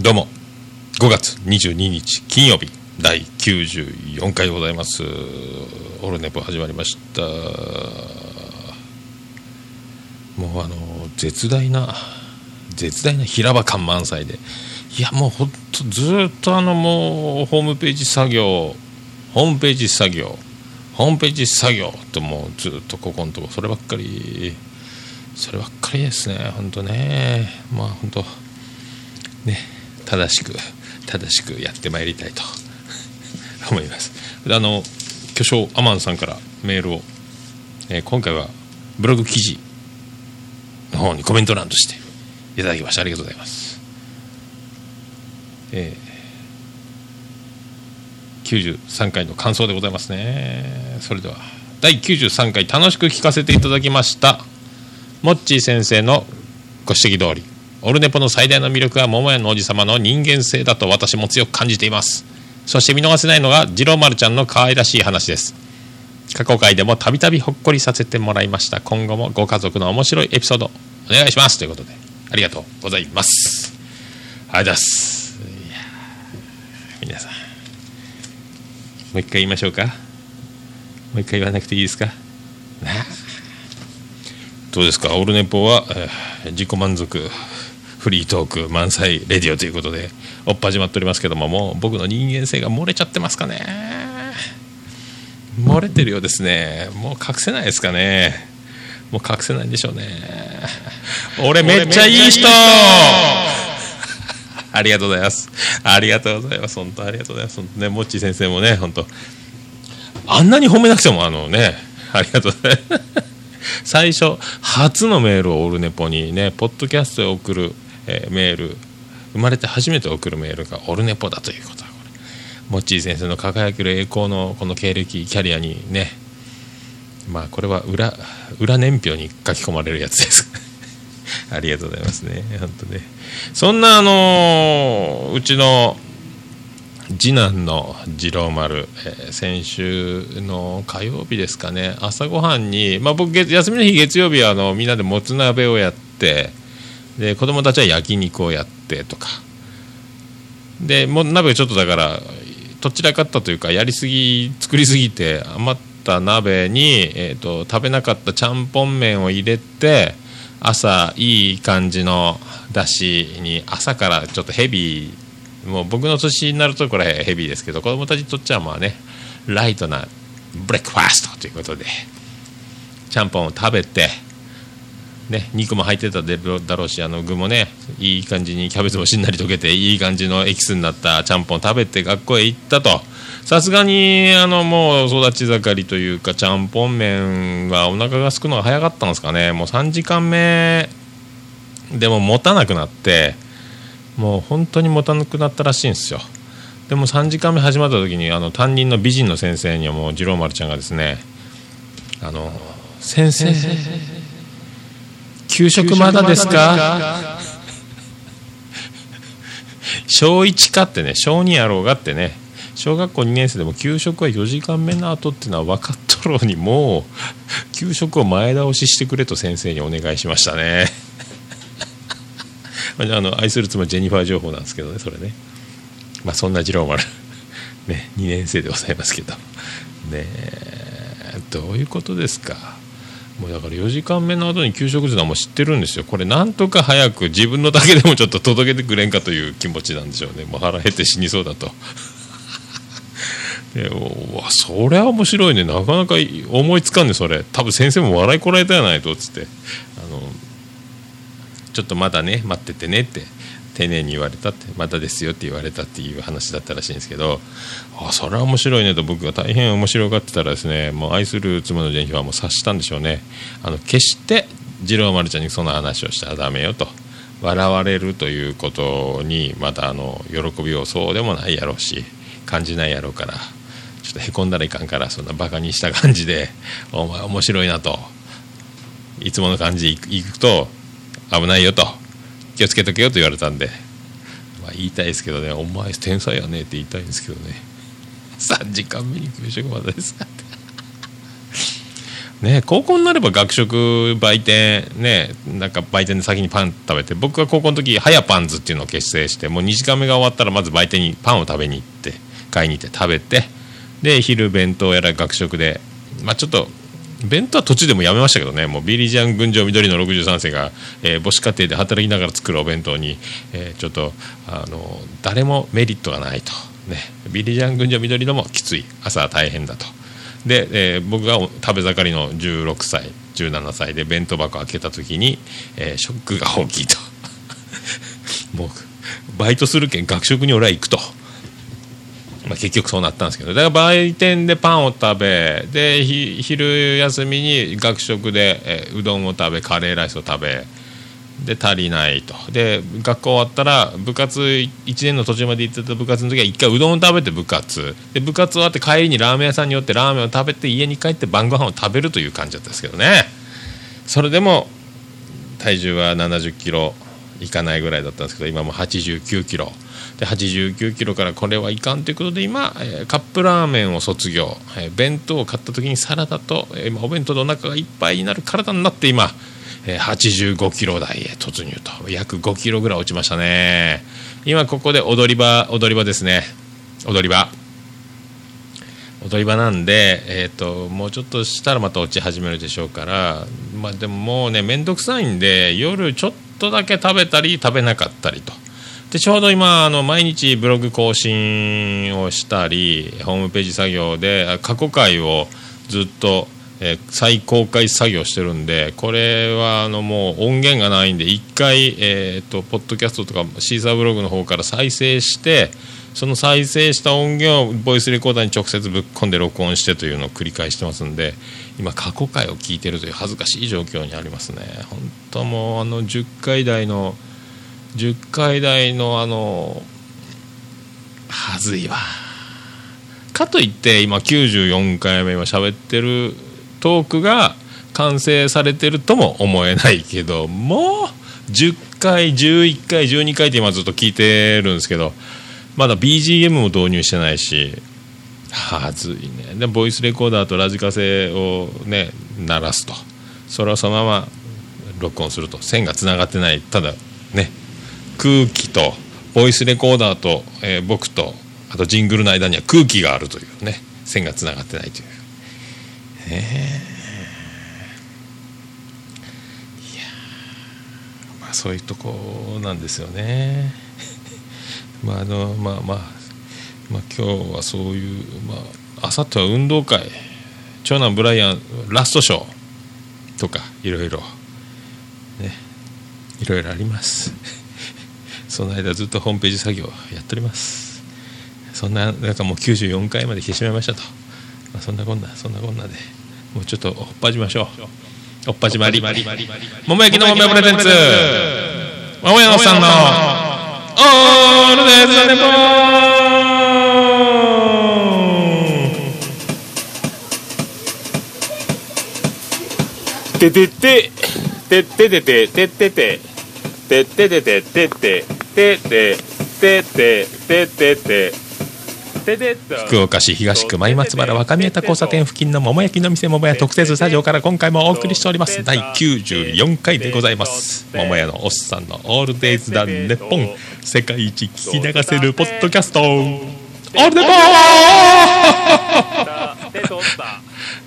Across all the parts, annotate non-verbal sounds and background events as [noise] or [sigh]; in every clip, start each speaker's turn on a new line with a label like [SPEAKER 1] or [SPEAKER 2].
[SPEAKER 1] どうも。5月22日金曜日第94回でございます。オルネポ始まりました。もうあの絶大な絶大な平場感満載で。いやもうほんとずっとあのもうホームページ作業ホームページ作業ホームページ作業ともうずっとここのとこそればっかりそればっかりですね本当ね。まあ本当ね。正しく正しくやってまいりたいと。[laughs] 思います。あの巨匠アマンさんからメールを、えー、今回はブログ記事の方にコメント欄としていただきました。ありがとうございます。えー、93回の感想でございますね。それでは第93回楽しく聞かせていただきました。モッチー先生のご指摘通り。オルネポの最大の魅力は桃屋の王子様の人間性だと私も強く感じています。そして見逃せないのが次郎丸ちゃんの可愛らしい話です。過去回でもたびたびほっこりさせてもらいました。今後もご家族の面白いエピソードお願いします。ということでありがとうございます。ありがとうございます。皆さんもう一回言いましょうか。もう一回言わなくていいですか。どうですか？オルネポは、えー、自己満足。フリートーク満載レディオということでおっ始まっておりますけどももう僕の人間性が漏れちゃってますかね？漏れてるようですね。もう隠せないですかね？もう隠せないんでしょうね。俺めっちゃいい人！ありがとうございます。ありがとうございます。本当ありがとうございます。本当ねもっち先生もね本当。あんなに褒めなくてもあのねありがとうございます。最初初のメールをオルネポにねポッドキャストで送るえー、メール生まれて初めて送るメールがオルネポだということ。はこれモッチー先生の輝ける栄光のこの経歴キャリアにね。まあこれは裏裏年表に書き込まれるやつです。[laughs] ありがとうございますね。本当ね。そんなあのー、うちの次男の次郎丸、えー、先週の火曜日ですかね。朝ごはんに、まあ、僕休みの日月曜日はあのみんなでもつ鍋をやってで子供たちは焼肉をやってとか。でもう鍋ちょっとだからどちらかったというかやりすぎ作りすぎて余った鍋に、えーと、食べなかったちゃんぽん麺を入れて朝いい感じのだしに朝からちょっとヘビーもう僕の年になるとこれヘビーですけど子供たちにとっちゃまあねライトなブレックファーストということでちゃんぽんを食べてね、肉も入ってただろうしあの具もねいい感じにキャベツもしんなり溶けていい感じのエキスになったちゃんぽん食べて学校へ行ったと。さすがにあのもう育ち盛りというかちゃんぽん麺はお腹がすくのが早かったんですかね。もう3時間目でも持たなくなってもう本当に持たなくなったらしいんですよ。でも3時間目始まった時にあの担任の美人の先生にはもう次郎丸ちゃんがですねあの先生給食まだですか？[laughs] 小1かってね。小2やろうがってね。小学校2年生でも給食は4時間目の後っていうのは分かっとろうにもう [laughs] 給食を前倒ししてくれと先生にお願いしましたね。[laughs] あの愛する妻ジェニファー情報なんですけどねそれね。まあそんな次郎丸。ね2年生でございますけど。ねどういうことですか？もうだから4時間目の後に給食時はもう知ってるんですよ。これなんとか早く自分のだけでもちょっと届けてくれんかという気持ちなんでしょうね。もう腹減って死にそうだと。[laughs] でわそりゃ面白いね。なかなか思いつかんねそれ。多分先生も笑いこらえたやないとっつって。あのちょっとまだね待っててねって。丁寧に言われたってまたですよって言われたっていう話だったらしいんですけどあそれは面白いねと僕が大変面白がってたらですねもう愛する妻のジェニファーも察したんでしょうね。あの決して次郎丸ちゃんにその話をしたらダメよと。笑われるということにまたあの喜びをそうでもないやろうし感じないやろうからちょっとへこんだらいかんからそんなバカにした感じでお前面白いなといつもの感じでいくと危ないよと。気をつけとけよと言われたんで、まあ、言いたいですけどね「お前天才やね」って言いたいんですけどね。3時間目に給食までです。っ [laughs] てね、高校になれば学食売店ねなんか売店で先にパン食べて僕が高校の時はやパンズっていうのを結成してもう2時間目が終わったらまず売店にパンを食べに行って買いに行って食べてで昼弁当やら学食でまあちょっと弁当は途中でもやめましたけどね。もうビリジャン群青緑の63世が、えー、母子家庭で働きながら作るお弁当に、えー、ちょっとあの誰もメリットがないと、ね、ビリジャン群青緑のもきつい。朝は大変だと。で、えー、僕が食べ盛りの16歳17歳で弁当箱開けた時に、えー、ショックが大きいと。[laughs] もうバイトするけん学食に俺は行くと。まあ、結局そうなったんですけど。だから売店でパンを食べで昼休みに学食で、え、うどんを食べカレーライスを食べで足りないと。で学校終わったら部活1年の途中まで行ってた部活の時は1回うどんを食べて部活。で部活終わって帰りにラーメン屋さんに寄ってラーメンを食べて家に帰って晩ご飯を食べるという感じだったんですけどね。それでも体重は70キロいかないぐらいだったんですけど今も89キロ。で89キロからこれはいかんということで今、えー、カップラーメンを卒業、えー、弁当を買った時にサラダと、えー、お弁当でお腹がいっぱいになる体になって今え85キロ台へ突入と約5キロぐらい落ちましたね。今ここで踊り場踊り場ですね。踊り場。踊り場なんで、えーと、もうちょっとしたらまた落ち始めるでしょうから、まあ、でももうね面倒くさいんで夜ちょっとだけ食べたり食べなかったりと。でちょうど今あの毎日ブログ更新をしたりホームページ作業で過去回をずっとえ、再公開作業してるんでこれはあのもう音源がないんで1回、えーと、ポッドキャストとかシーサーブログの方から再生してその再生した音源をボイスレコーダーに直接ぶっ込んで録音してというのを繰り返してますんで今過去回を聞いてるという恥ずかしい状況にありますね。本当もうあの10回台の10回台のあのはずいわ。かといって今94回目今喋ってるトークが完成されてるとも思えないけども10回11回12回って今ずっと聞いてるんですけどまだ BGM も導入してないしはずいね。でボイスレコーダーとラジカセをね鳴らすと。それをそのまま録音すると。線がつながってない。ただね空気とボイスレコーダーと、えー、僕とあとジングルの間には空気があるというね線がつながってないという。ねいやまあそういうとこなんですよね。[laughs] まああのまあまあまあ今日はそういうまああさっては運動会。長男ブライアンラストショーとかいろいろねいろいろあります。その間ずっとホームページ作業やっております。そんななんかもう94回まで来てしまいましたと、まあ、そんなこんなそんなこんなでもうちょっとおっぱじましょう。おっぱじまり。桃焼きの桃屋プレゼンツ。桃屋のさんの。オールデイズ・ザ・ネポ
[SPEAKER 2] ー。てててててててててて。てててててててててててて
[SPEAKER 1] 福岡市東区前松原若宮田交差点付近の桃焼きの店桃屋特設スタジオから今回もお送りしております。第94回でございます。桃屋のおっさんの「オールデイズ・ダン・ネッポン」世界一聞き流せるポッドキャスト。オー！ルデポー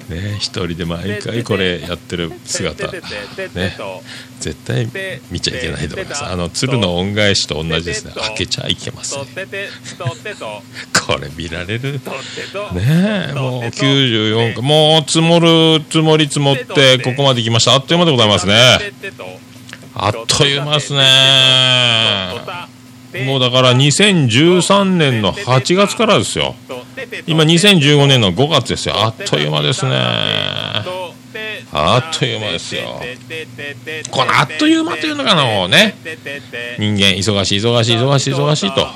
[SPEAKER 1] ね一人で毎回これやってる姿。ね。絶対見ちゃいけないと思います。あの鶴の恩返しと同じですね。開けちゃいけません。これ見られる？ねもう94もう積もる積もり積もってここまで来ました。あっという間でございますね。あっという間ですね。もうだから2013年の8月からですよ今2015年の5月ですよ。あっという間ですね。あっという間ですよ。このあっという間というのがのね人間忙しい忙しい忙しい忙しいと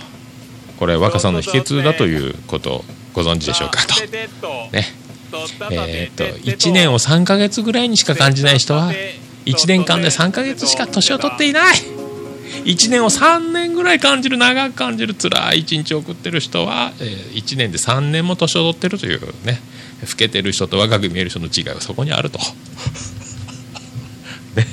[SPEAKER 1] これ若さの秘訣だということをご存知でしょうかと。ね。えー、っと1年を3か月ぐらいにしか感じない人は1年間で3か月しか年を取っていない1年を3年ぐらい感じる長く感じる辛い一日を送ってる人は、えー、1年で3年も年を取ってるというね老けてる人と若く見える人の違いはそこにあると。[laughs] ね。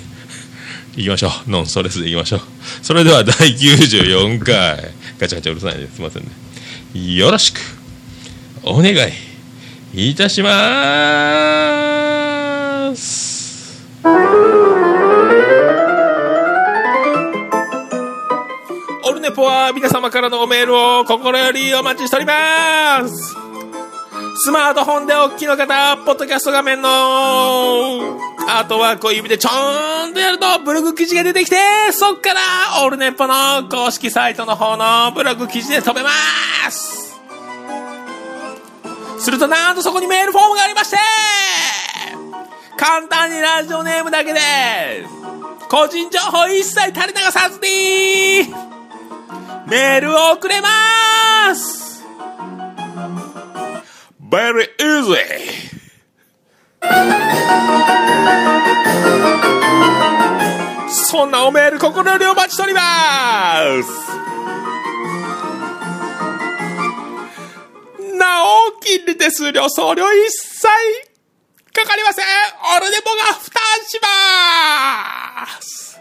[SPEAKER 1] いきましょう。ノンストレスでいきましょう。それでは第94回。ガチャガチャうるさいですいませんね。よろしく。お願い。いたします。ポは。皆様からのメールを心よりお待ちしております。スマートフォンでお聞きいの方、ポッドキャスト画面のアートワークを指でちょーんとやるとブログ記事が出てきて、そっからオールネッポの公式サイトの方のブログ記事で飛べます。するとなんとそこにメールフォームがありまして簡単にラジオネームだけで個人情報一切垂れ流さずにメールを送れます。Very easy! そんなおメール心よりお待ちしております。なお、金利手数料、送料一切かかりません。オルネポが負担します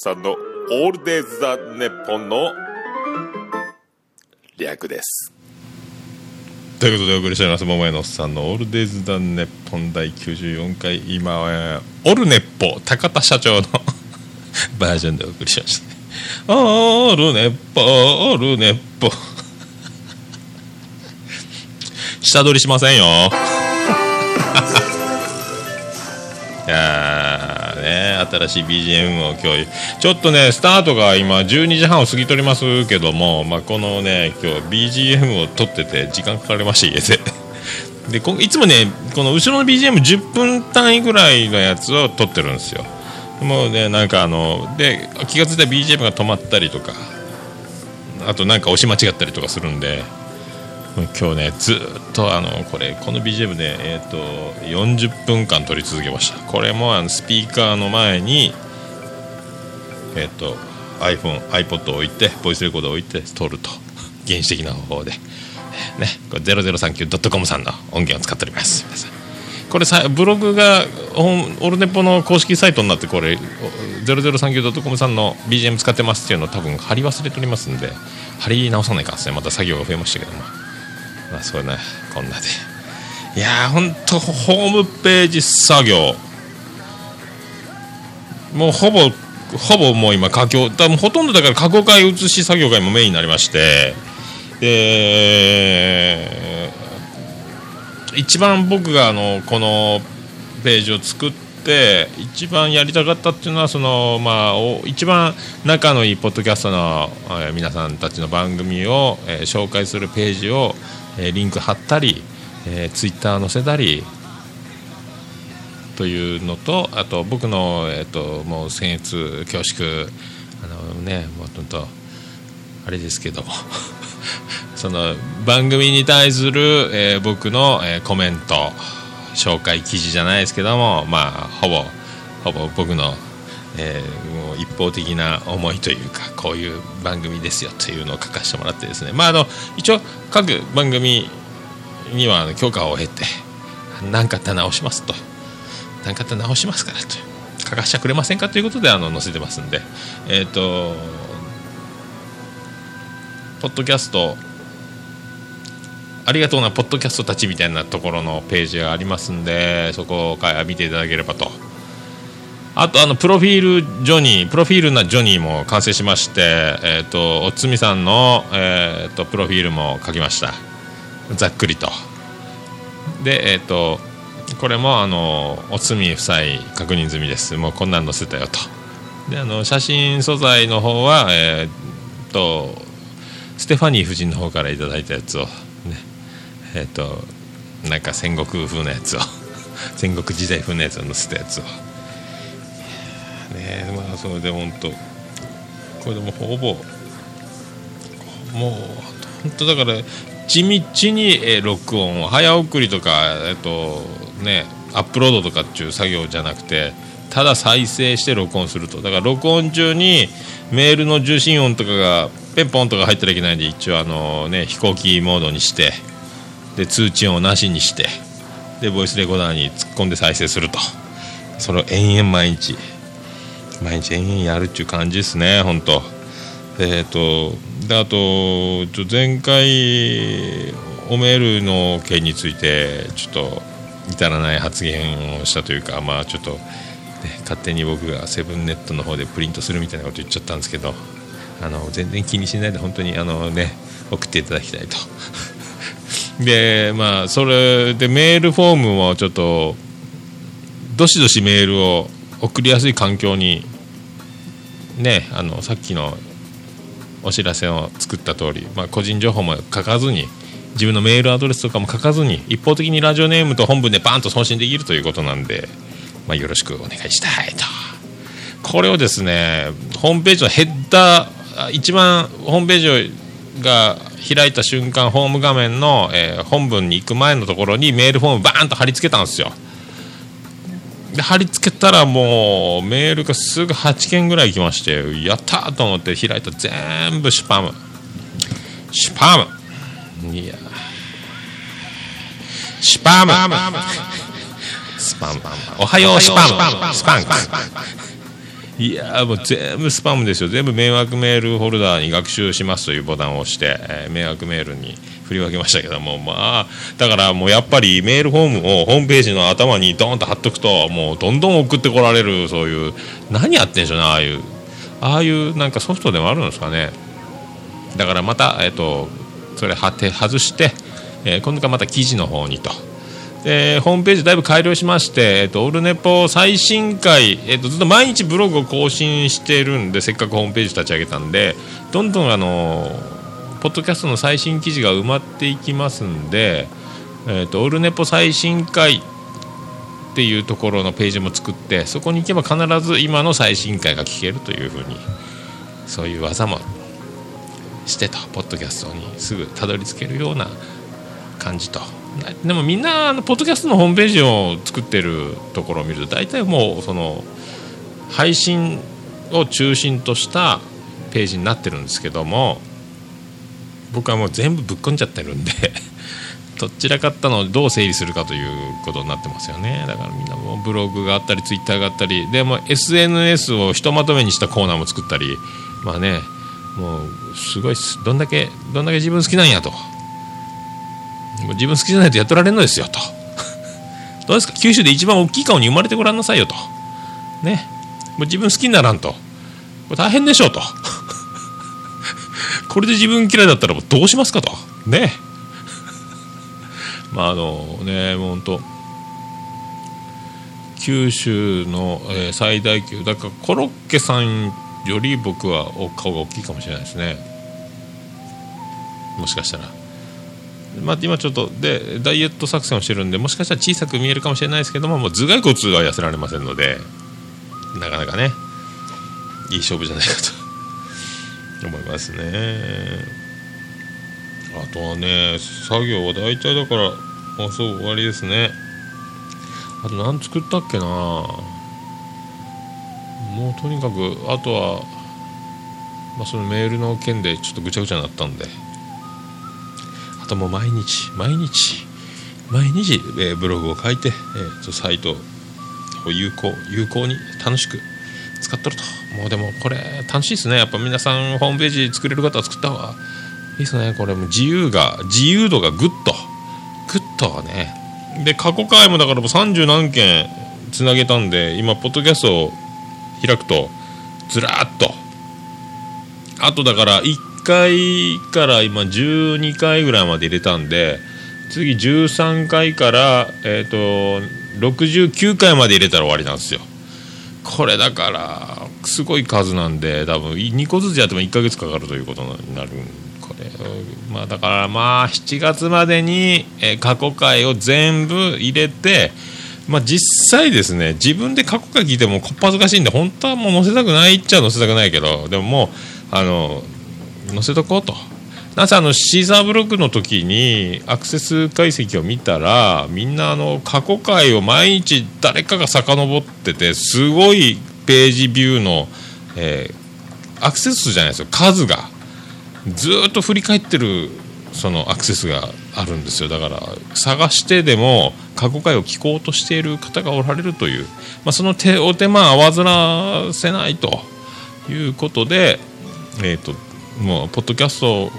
[SPEAKER 1] さんのオールデイズ・ザ・ネッポンの略です。ということでお送りしております桃屋のおっさんのオールデイズ・ザ・ネッポン第94回今はオルネッポ高田社長の [laughs] バージョンでお送りしましたオールネッポオールネッポ。下取りしませんよ。[laughs] いや新しい BGM を今日ちょっとねスタートが今12時半を過ぎとりますけども、まあ、このね今日 BGM を撮ってて時間かかりました家で。[laughs] でこいつもねこの後ろの BGM10 分単位ぐらいのやつを撮ってるんですよ。もうねなんかあので気が付いたら BGM が止まったりとかあとなんか押し間違ったりとかするんで今日ねずっとあのこれこの BGM で、えー、と40分間撮り続けました。これもあのスピーカーの前にえっ、と iPhone、iPod を置いてボイスレコーダーを置いて撮ると。原始的な方法で。ねこれ 0039.com さんの音源を使っております。これさブログがオオルネポの公式サイトになってこれ 0039.com さんの BGM 使ってますっていうのを多分貼り忘れておりますんで貼り直さないかんですね。また作業が増えましたけども。まあそういうねこんなで。いやーほんとホームページ作業。もうほぼほぼもう今佳境多分ほとんどだから過去回写し作業が今メインになりまして。で一番僕があのこのページを作って一番やりたかったっていうのはその、まあ、一番仲のいいポッドキャストの、皆さんたちの番組を、え紹介するページを、えリンク貼ったり、えー、ツイッター載せたりというのとあと僕の、えー、ともう僭越恐縮あのねもうほんとあれですけど [laughs] その番組に対する、えー僕の、えーコメント紹介記事じゃないですけどもまあほぼほぼ僕の、えー一方的な思いというかこういう番組ですよというのを書かせてもらってですね。まああの一応各番組には許可を得て何かったら直しますと。何かったら直しますからと書かせてくれませんかということであの載せてますんで。えっ、とポッドキャストありがとうなポッドキャストたちみたいなところのページがありますんでそこから見ていただければとあとあのプロフィールジョニープロフィールなジョニーも完成しましてえっ、とおつみさんの、えー、とプロフィールも書きました。ざっくりと。でえっ、とこれもあのおつみ夫妻確認済みです。もうこんなん載せたよと。であの写真素材の方はえっ、とステファニー夫人の方からいいたやつをねえっ、となんか戦国風のやつを [laughs] 戦国時代風のやつを載せたやつを。ね。まあそれで本当これでもほぼもう本当だから地道に、えー録音を早送りとかえっとねアップロードとかっていう作業じゃなくてただ再生して録音すると。だから録音中にメールの受信音とかがペンポンとか入ったらいけないんで一応あのね飛行機モードにしてで通知音をなしにしてでボイスレコーダーに突っ込んで再生すると。それを延々毎日。毎日延々やるっていう感じですね本当。えっ、とであとちょ前回おメールの件についてちょっと至らない発言をしたというかまあちょっと、ね、勝手に僕がセブンネットの方でプリントするみたいなこと言っちゃったんですけどあの全然気にしないで本当にあのね送っていただきたいと。[laughs] でまあそれでメールフォームもちょっとどしどしメールを送りやすい環境にねあのさっきのお知らせを作った通り、まあ、個人情報も書かずに自分のメールアドレスとかも書かずに一方的にラジオネームと本文でバーンと送信できるということなんで、まあ、よろしくお願いしたいと。これをですねホームページのヘッダー一番ホームページが開いた瞬間ホーム画面の、えー本文に行く前のところにメールフォームバーンと貼り付けたんですよ。で貼り付けたらもうメールがすぐ8件ぐらい来ましてやったーと思って開いたら全部シュパム。シュパム。いやシュパム。スパム。おはようシュパム。スパンいやもう全部スパムですよ。全部迷惑メールフォルダーに学習しますというボタンを押して、えー迷惑メールに振り分けましたけども。まあだからもうやっぱりメールフォームをホームページの頭にドーンと貼っとくともうどんどん送ってこられるそういう何やってんでしょうねああいう。ああいうなんかソフトでもあるんですかね。だからまたえっ、とそれ貼って外して、えー今度からまた記事の方にと。でホームページだいぶ改良しまして、えっとオルネポ最新回、えっとずっと毎日ブログを更新してるんでせっかくホームページ立ち上げたんでどんどんあのポッドキャストの最新記事が埋まっていきますんで、えっとオルネポ最新回っていうところのページも作ってそこに行けば必ず今の最新回が聞けるというふうにそういう技もしてとポッドキャストにすぐたどり着けるような感じとでもみんなあのポッドキャストのホームページを作ってるところを見ると大体もうその配信を中心としたページになってるんですけども僕はもう全部ぶっこんじゃってるんで [laughs] どちらかったのをどう整理するかということになってますよね。だからみんなもブログがあったりツイッターがあったりでも SNS をひとまとめにしたコーナーも作ったりまあねもうすごいどんだけどんだけ自分好きなんやと。自分好きじゃないとやってられんのですよと。[laughs] どうですか？九州で一番大きい顔に生まれてごらんなさいよと。ね。もう自分好きにならんと。これ大変でしょうと。[laughs] これで自分嫌いだったらもうどうしますかと。ね。[laughs] まああのねもう本当九州の、えー最大級。だからコロッケさんより僕はお顔が大きいかもしれないですね。もしかしたら。まあ、今ちょっとでダイエット作戦をしてるんでもしかしたら小さく見えるかもしれないですけどももう頭蓋骨は痩せられませんのでなかなかねいい勝負じゃないかと。[laughs] 思いますね。あとはね作業は大体だからもうそう終わりですね。あと何作ったっけな。もうとにかくあとは、まあ、そのメールの件でちょっとぐちゃぐちゃになったんで。とも毎日毎日毎日、えーブログを書いて、えーとサイトを有効有効に楽しく使っとると。もうでもこれ楽しいですね。やっぱ皆さんホームページ作れる方は作った方が。いいですね。これも自由が自由度がぐっと。ぐっとね。で過去回もだからもう30何件つなげたんで今ポッドキャストを開くとずらっと。あとだから1 1回から今12回ぐらいまで入れたんで次13回から、えー、と69回まで入れたら終わりなんですよ。これだからすごい数なんで多分2個ずつやっても1ヶ月かかるということになるこれまあだからまあ7月までに、え過去回を全部入れてまあ実際ですね自分で過去回聞いてもこっぱずかしいんで本当はもう載せたくないっちゃ載せたくないけどでももうあの載せとこうと。なぜあのシーザーブログの時にアクセス解析を見たらみんなあの過去回を毎日誰かが遡っててすごいページビューの、えーアクセス数じゃないですよ。数が。ずっと振り返ってるそのアクセスがあるんですよ。だから探してでも過去回を聞こうとしている方がおられるという、まあ、その手お手間合わずらせないということでえっ、ともうポッドキャストを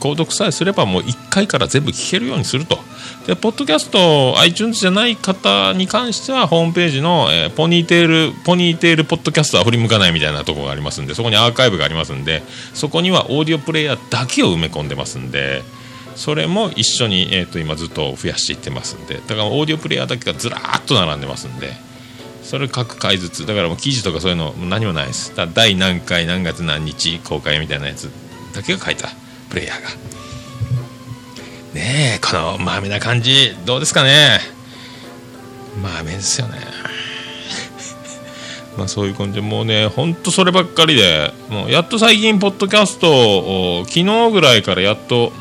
[SPEAKER 1] 購読さえすればもう1回から全部聞けるようにすると。でポッドキャスト iTunes じゃない方に関してはホームページの、えーポニーテールポニーテールポッドキャストは振り向かないみたいなところがありますんでそこにアーカイブがありますんでそこにはオーディオプレイヤーだけを埋め込んでますんでそれも一緒に、えー、と今ずっと増やしていってますんでだからオーディオプレイヤーだけがずらーっと並んでますんでそれ各回ずつだからもう記事とかそういうのもう何もないです。第何回何月何日公開みたいなやつだけが書いた。プレイヤーが。ねえこのまめな感じ。どうですかね。まめですよね。[laughs] まあそういう感じ。もうねほんとそればっかりで。もうやっと最近ポッドキャストを昨日ぐらいからやっと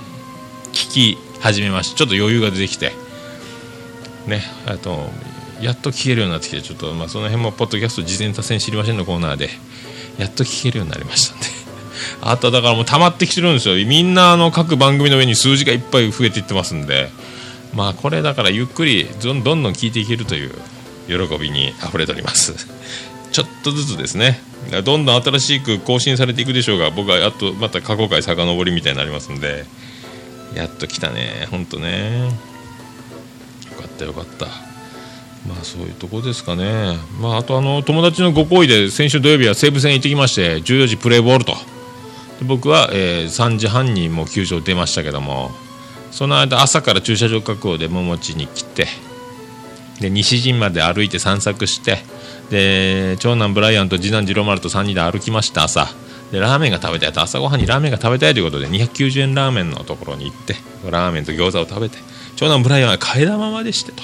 [SPEAKER 1] 聞き始めました。ちょっと余裕が出てきて。ねあとやっと聞けるようになってきてちょっとまあその辺もポッドキャスト事前多戦知りませんのコーナーでやっと聞けるようになりましたんで。[laughs] あとだからもう溜まってきてるんですよ。みんなあの各番組の上に数字がいっぱい増えていってますんで。まあこれだからゆっくりどんどん聞いていけるという喜びに溢れております。[laughs] ちょっとずつですね。どんどん新しく更新されていくでしょうが僕はやっとまた過去回遡りみたいになりますんで。やっと来たね。ほんとね。よかったよかった。まあそういうとこですかね。まああとあの友達のご好意で先週土曜日は西武戦行ってきまして14時プレーボールと。で僕は、えー3時半にもう球場出ましたけども。その間朝から駐車場確保で桃地に来てで西陣まで歩いて散策してで長男ブライアンと次男次郎丸と3人で歩きました朝。でラーメンが食べたいと。朝ごはんにラーメンが食べたいということで290円ラーメンのところに行ってラーメンと餃子を食べて長男ブライアンは替え玉までしてと。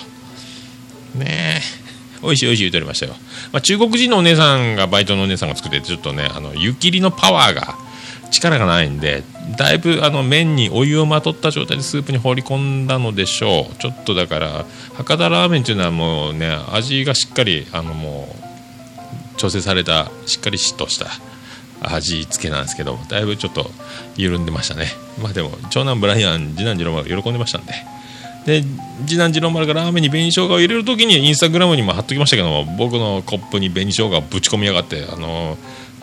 [SPEAKER 1] ね。え美味しい美味しい言っておりましたよ、まあ、中国人のお姉さんがバイトのお姉さんが作っててちょっとねあの湯切りのパワーが力がないんでだいぶあの麺にお湯をまとった状態でスープに放り込んだのでしょう。ちょっとだから博多ラーメンっていうのはもうね味がしっかりあのもう調整されたしっかりしっとした味付けなんですけどだいぶちょっと緩んでましたね。まあでも長男ブライアン次男次郎丸喜んでましたんで。で次男次郎丸がラーメンに紅生姜を入れる時にインスタグラムにも貼っときましたけども僕のコップに紅生姜をぶち込みやがってあの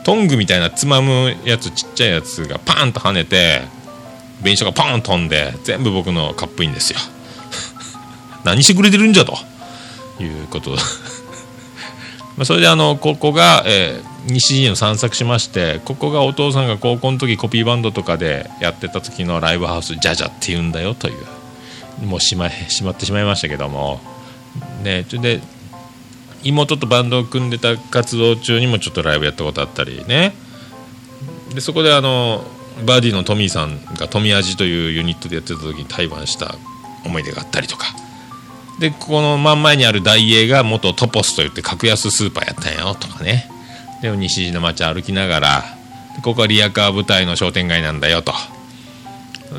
[SPEAKER 1] トングみたいなつまむやつちっちゃいやつがパーンと跳ねて紅生姜パーン飛んで全部僕のカップインですよ。[laughs] 何してくれてるんじゃと。いうこと。[laughs] まあそれであのここが、えー西陣を散策しましてここがお父さんが高校の時コピーバンドとかでやってた時のライブハウスジャジャって言うんだよという。もうしましまってしまいましたけども。ねそれで妹とバンドを組んでた活動中にもちょっとライブやったことあったりね。でそこであのバディのトミーさんがトミアジというユニットでやってた時に対バンした思い出があったりとか。でこの真ん前にある大英が元トポスといって格安スーパーやったんよとかね。で西陣の街歩きながらここはリアカー舞台の商店街なんだよと。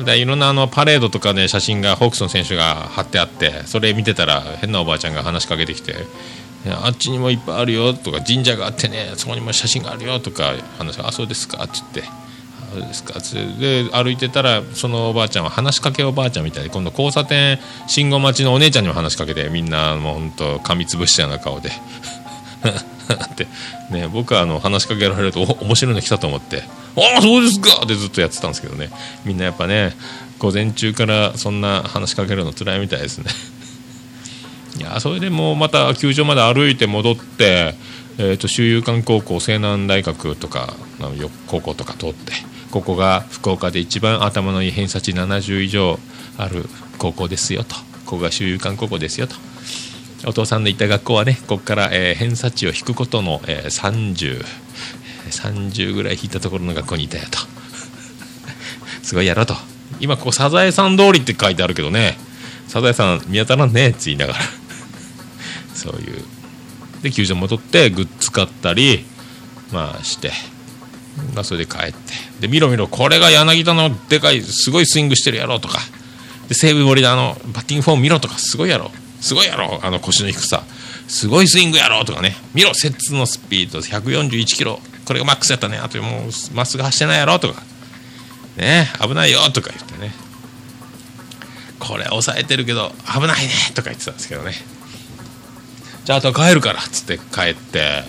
[SPEAKER 1] でいろんなあのパレードとかで写真がホークスの選手が貼ってあってそれ見てたら変なおばあちゃんが話しかけてきて「あっちにもいっぱいあるよ」とか「神社があってねそこにも写真があるよ」とか話が「あそうですか」って言って。あそうですかつってで歩いてたらそのおばあちゃんは話しかけおばあちゃんみたいで今度交差点信号待ちのお姉ちゃんにも話しかけてみんなもうほんと噛みつぶしたような顔で [laughs] って、ね、僕はあの話しかけられるとお面白いの来たと思って「ああそうですか!」ってずっとやってたんですけどね。みんなやっぱね午前中からそんな話しかけるの辛いみたいですね。[laughs] いやそれでもうまた球場まで歩いて戻って、えー、と周遊館高校西南大学とかの高校とか通ってここが福岡で一番頭のいい偏差値70以上ある高校ですよと。ここが周遊館高校ですよと。お父さんの行った学校はねここから、えー偏差値を引くことの、えー、30ぐらい引いたところの学校にいたよと。[laughs] すごいやろと。今ここサザエさん通りって書いてあるけどね。サザエさん見当たらんねって言いながら。[laughs] そういう。で球場戻ってグッズ買ったりまあして。まあそれで帰って。で見ろ見ろこれが柳田のでかいすごいスイングしてるやろとか。で西武森田のバッティングフォーム見ろとか。すごいやろ。すごいやろ。あの腰の低さ。すごいスイングやろとかね。見ろ摂津のスピード。141キロ。これがマックスやったね。あともうまっすぐ走ってないやろとか。ね危ないよとか言ってね。これ抑えてるけど危ないねとか言ってたんですけどね。じゃああとは帰るからっつって帰って。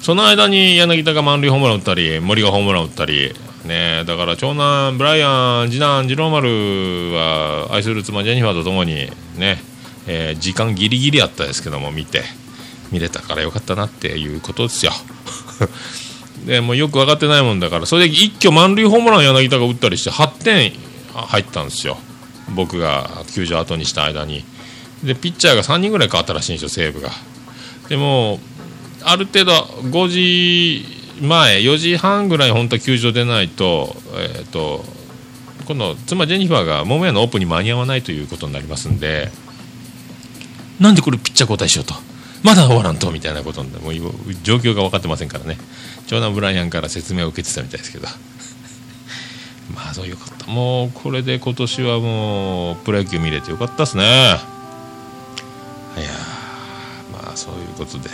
[SPEAKER 1] その間に柳田が満塁ホームラン打ったり森がホームラン打ったり。ねだから長男ブライアン次男次郎丸は愛する妻ジェニファーと共にね、えー、時間ギリギリやったですけども見て。見れたからよかったなっていうことですよ。[laughs] でもうよく分かってないもんだからそれで一挙満塁ホームラン柳田が打ったりして8点入ったんですよ。僕が球場後にした間に。でピッチャーが3人ぐらい変わったらしいんですよ西武が。でもある程度5時前4時半ぐらい本当は球場出ないと,、えーと、今度妻ジェニファーが桃屋のオープンに間に合わないということになりますんでなんでこれピッチャー交代しようと。まだ終わらんとみたいなことでもう状況が分かってませんからね。長男ブライアンから説明を受けてたみたいですけど。[laughs] まあそうよかった。もうこれで今年はもうプロ野球見れてよかったっすね。いやまあそういうことで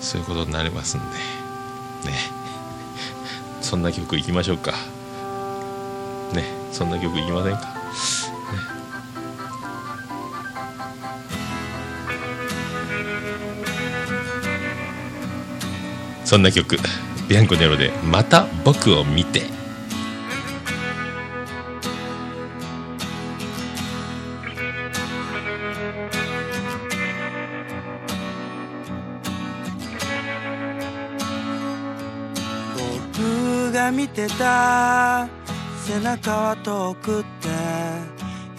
[SPEAKER 1] そういうことになりますんで。ね。[laughs] そんな曲いきましょうか。ね。そんな曲いきませんか、そんな曲ビアンコネロで「また僕を見て」僕が
[SPEAKER 3] 見てた背中は遠くって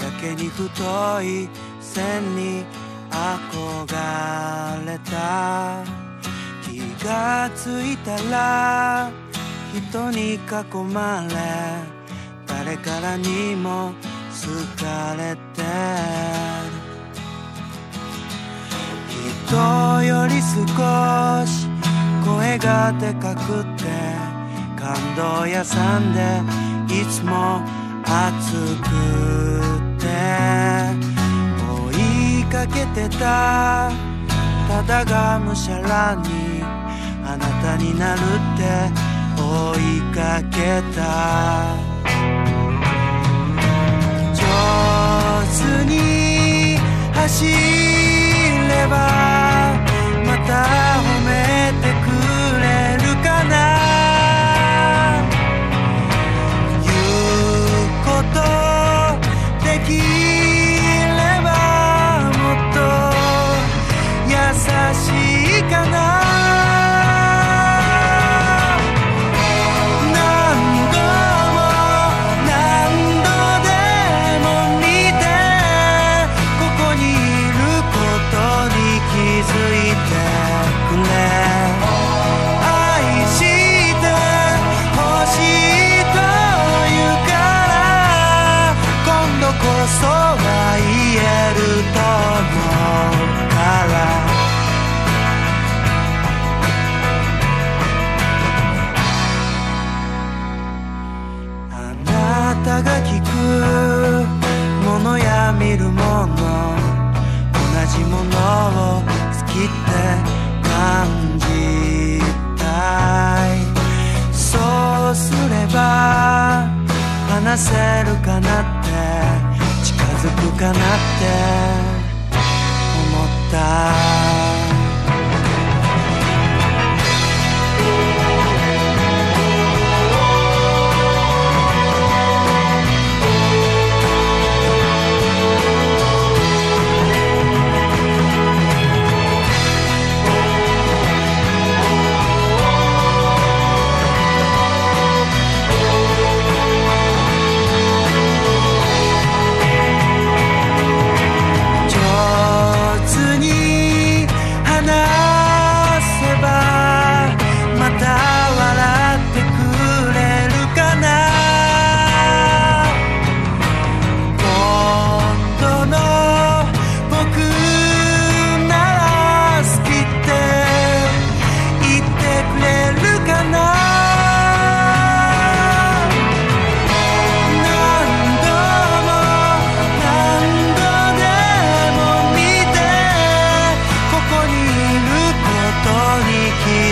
[SPEAKER 3] やけに太い線に憧れた。がついたら人に囲まれ誰からにも好かれて。人より少し声がでかくて感動屋さんでいつも暑くて。追いかけてたただがむしゃらにあなたになるって追いかけた。上手に走ればまた褒めてくれるかな。話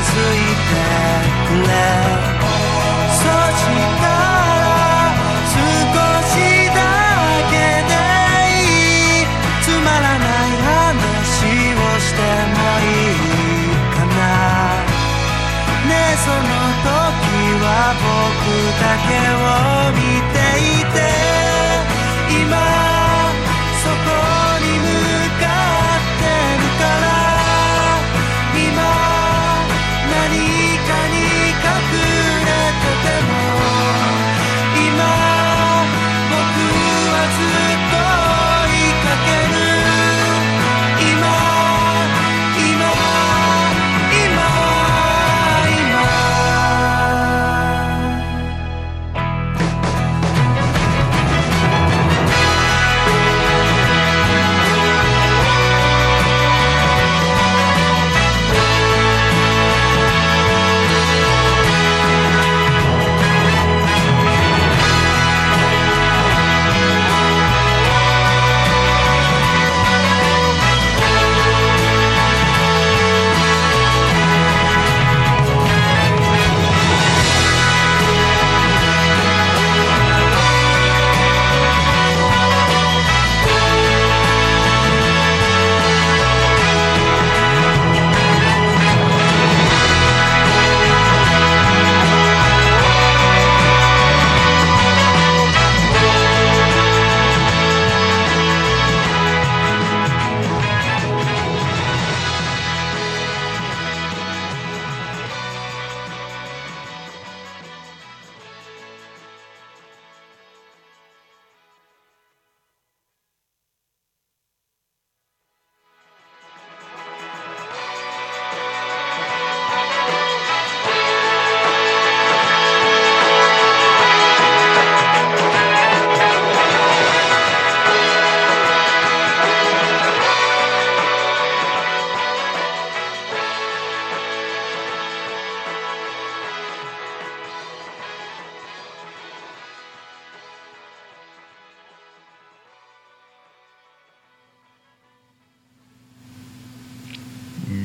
[SPEAKER 3] くれ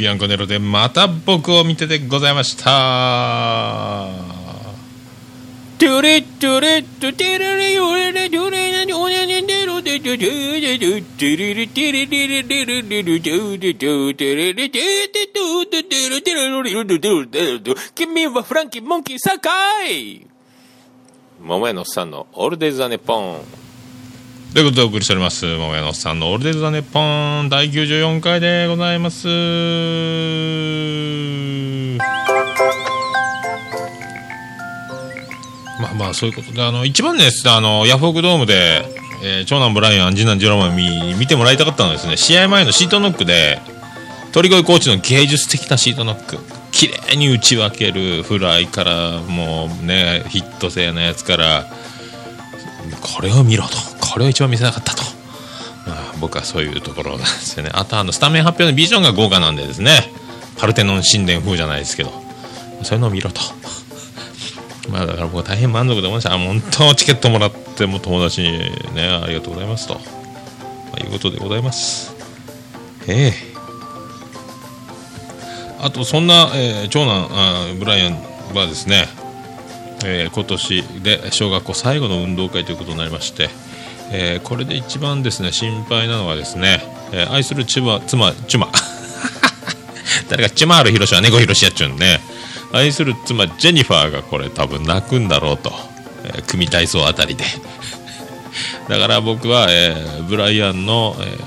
[SPEAKER 1] ビアンコネロでまた僕を見てでございました。
[SPEAKER 2] トゥレトゥレトゥテレレヨレレトゥレレオネネネロデトゥトゥレトゥテレレテレレレレレレレトゥテトゥテレレテテトゥテテレテレレレレレレレ君はフランキーモンキーサカイ桃屋のさんのオールデイズ・ザ・ネポン
[SPEAKER 1] ということでお送りしております桃屋のおっさんのオールデイズ・ザ・ネッポン第94回でございます。まあまあそういうことであの一番ねあのヤフオクドームで、えー長男ブライアン次男ジローマン見見てもらいたかったのはですね試合前のシートノックで鳥越コーチの芸術的なシートノック。綺麗に打ち分けるフライからもうねヒット性のやつからこれを見ろと。これを一番見せなかったと、まあ、僕はそういうところなんですよね。あとあのスタメン発表のビジョンが豪華なんでですね。パルテノン神殿風じゃないですけど。そういうのを見ろと。まあだから僕は大変満足で思いました。あ本当チケットもらっても友達にねありがとうございますと、まあ、いうことでございます。ええ。あとそんな、えー長男あブライアンはですねえー今年で小学校最後の運動会ということになりまして、えーこれで一番ですね心配なのはですね、えー愛する妻妻チュマ。[laughs] 誰かチュマールヒロシは猫ヒロシやっちゅうんね。愛する妻ジェニファーがこれ多分泣くんだろうと、えー組体操あたりで。[laughs] だから僕は、えーブライアンの、え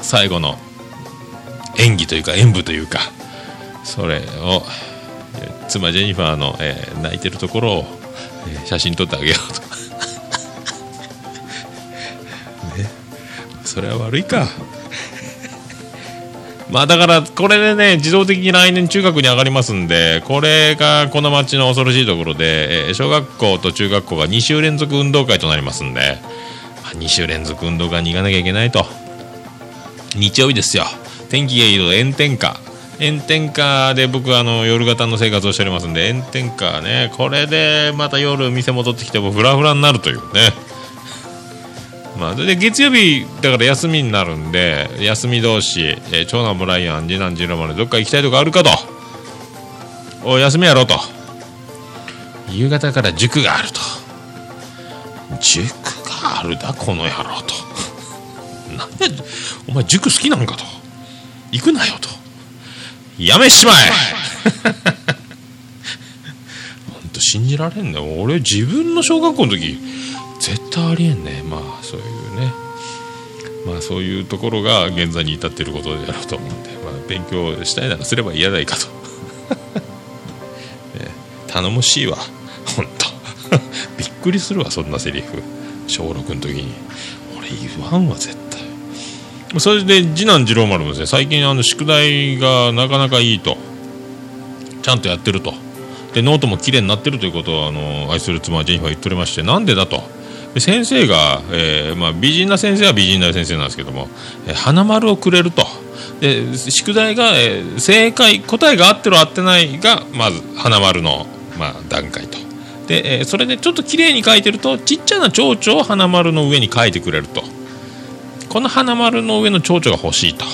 [SPEAKER 1] 最後の演技というか演舞というかそれをえ妻ジェニファーの、え泣いてるところを、え写真撮ってあげようと。それは悪いか。[laughs] まあだからこれでね自動的に来年中学に上がりますんでこれがこの町の恐ろしいところで、え小学校と中学校が2週連続運動会となりますんで、まあ、2週連続運動会に行かなきゃいけないと。日曜日ですよ。天気がいいと炎天下。炎天下で僕はあの夜型の生活をしておりますんで炎天下ねこれでまた夜店戻ってきてもフラフラになるというね。まあ、で月曜日だから休みになるんで休み同士、えー長男ブライアン次男ジロマでどっか行きたいとこあるかと。お休みやろうと。夕方から塾があると。塾があるだこの野郎と。[laughs] なんでお前塾好きなんかと。行くなよと。やめしまえ。[laughs] ほんと信じられんね。俺自分の小学校の時絶対ありえんね。まあそういうね。まあそういうところが現在に至っていることであろうと思うんで、まあ、勉強したいならすれば嫌ないかと、ね、[laughs] 頼もしいわ。ほんとびっくりするわそんなセリフ。小6の時に。俺言わんわ絶対。それで次男次郎丸もですね最近あの宿題がなかなかいいと。ちゃんとやってると。でノートも綺麗になってるということをあの愛する妻ジェニファー言っておりましてなんでだと。先生が、えーまあ、美人な先生は美人な先生なんですけども、えー花丸をくれると。で宿題が、えー正解答えが合ってる合ってないがまず花丸の、まあ、段階と。で、えそれでちょっと綺麗に書いてるとちっちゃな蝶々を花丸の上に書いてくれると。この花丸の上の蝶々が欲しいと。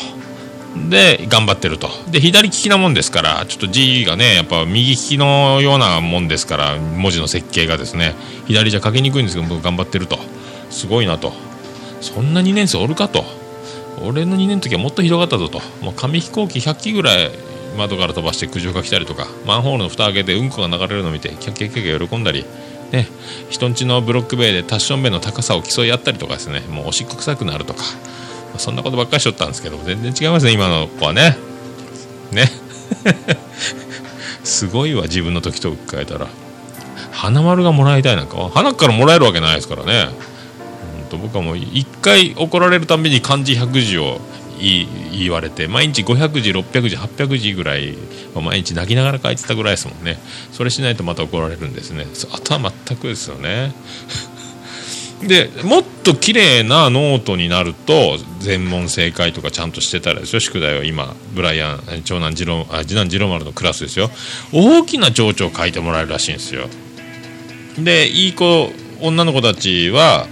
[SPEAKER 1] で頑張ってると。で左利きなもんですからちょっと字がねやっぱ右利きのようなもんですから文字の設計がですね左じゃ書きにくいんですけど僕頑張ってると。すごいなと。そんな2年生おるかと。俺の2年の時はもっとひどかったぞと。もう紙飛行機100機ぐらい窓から飛ばして苦情が来たりとかマンホールの蓋開けてうんこが流れるのを見てキャッキャッキャッキャ喜んだりね人んちのブロック塀でタッション塀の高さを競い合ったりとかですねもうおしっこ臭くなるとかそんなことばっかりしとったんですけど全然違いますね今の子はね。ね。[laughs] すごいわ自分の時と変えたら。花丸がもらいたいなんか花からもらえるわけないですからね。と僕はもう1回怒られるたびに漢字100字を言われて毎日500字600字800字ぐらい毎日泣きながら書いてたぐらいですもんね。それしないとまた怒られるんですね。あとは全くですよね。でもっと綺麗なノートになると全問正解とかちゃんとしてたらですよ。宿題を今ブライアン長男次郎あ次男次郎丸のクラスですよ。大きな蝶々を書いてもらえるらしいんですよ。でいい子女の子たちは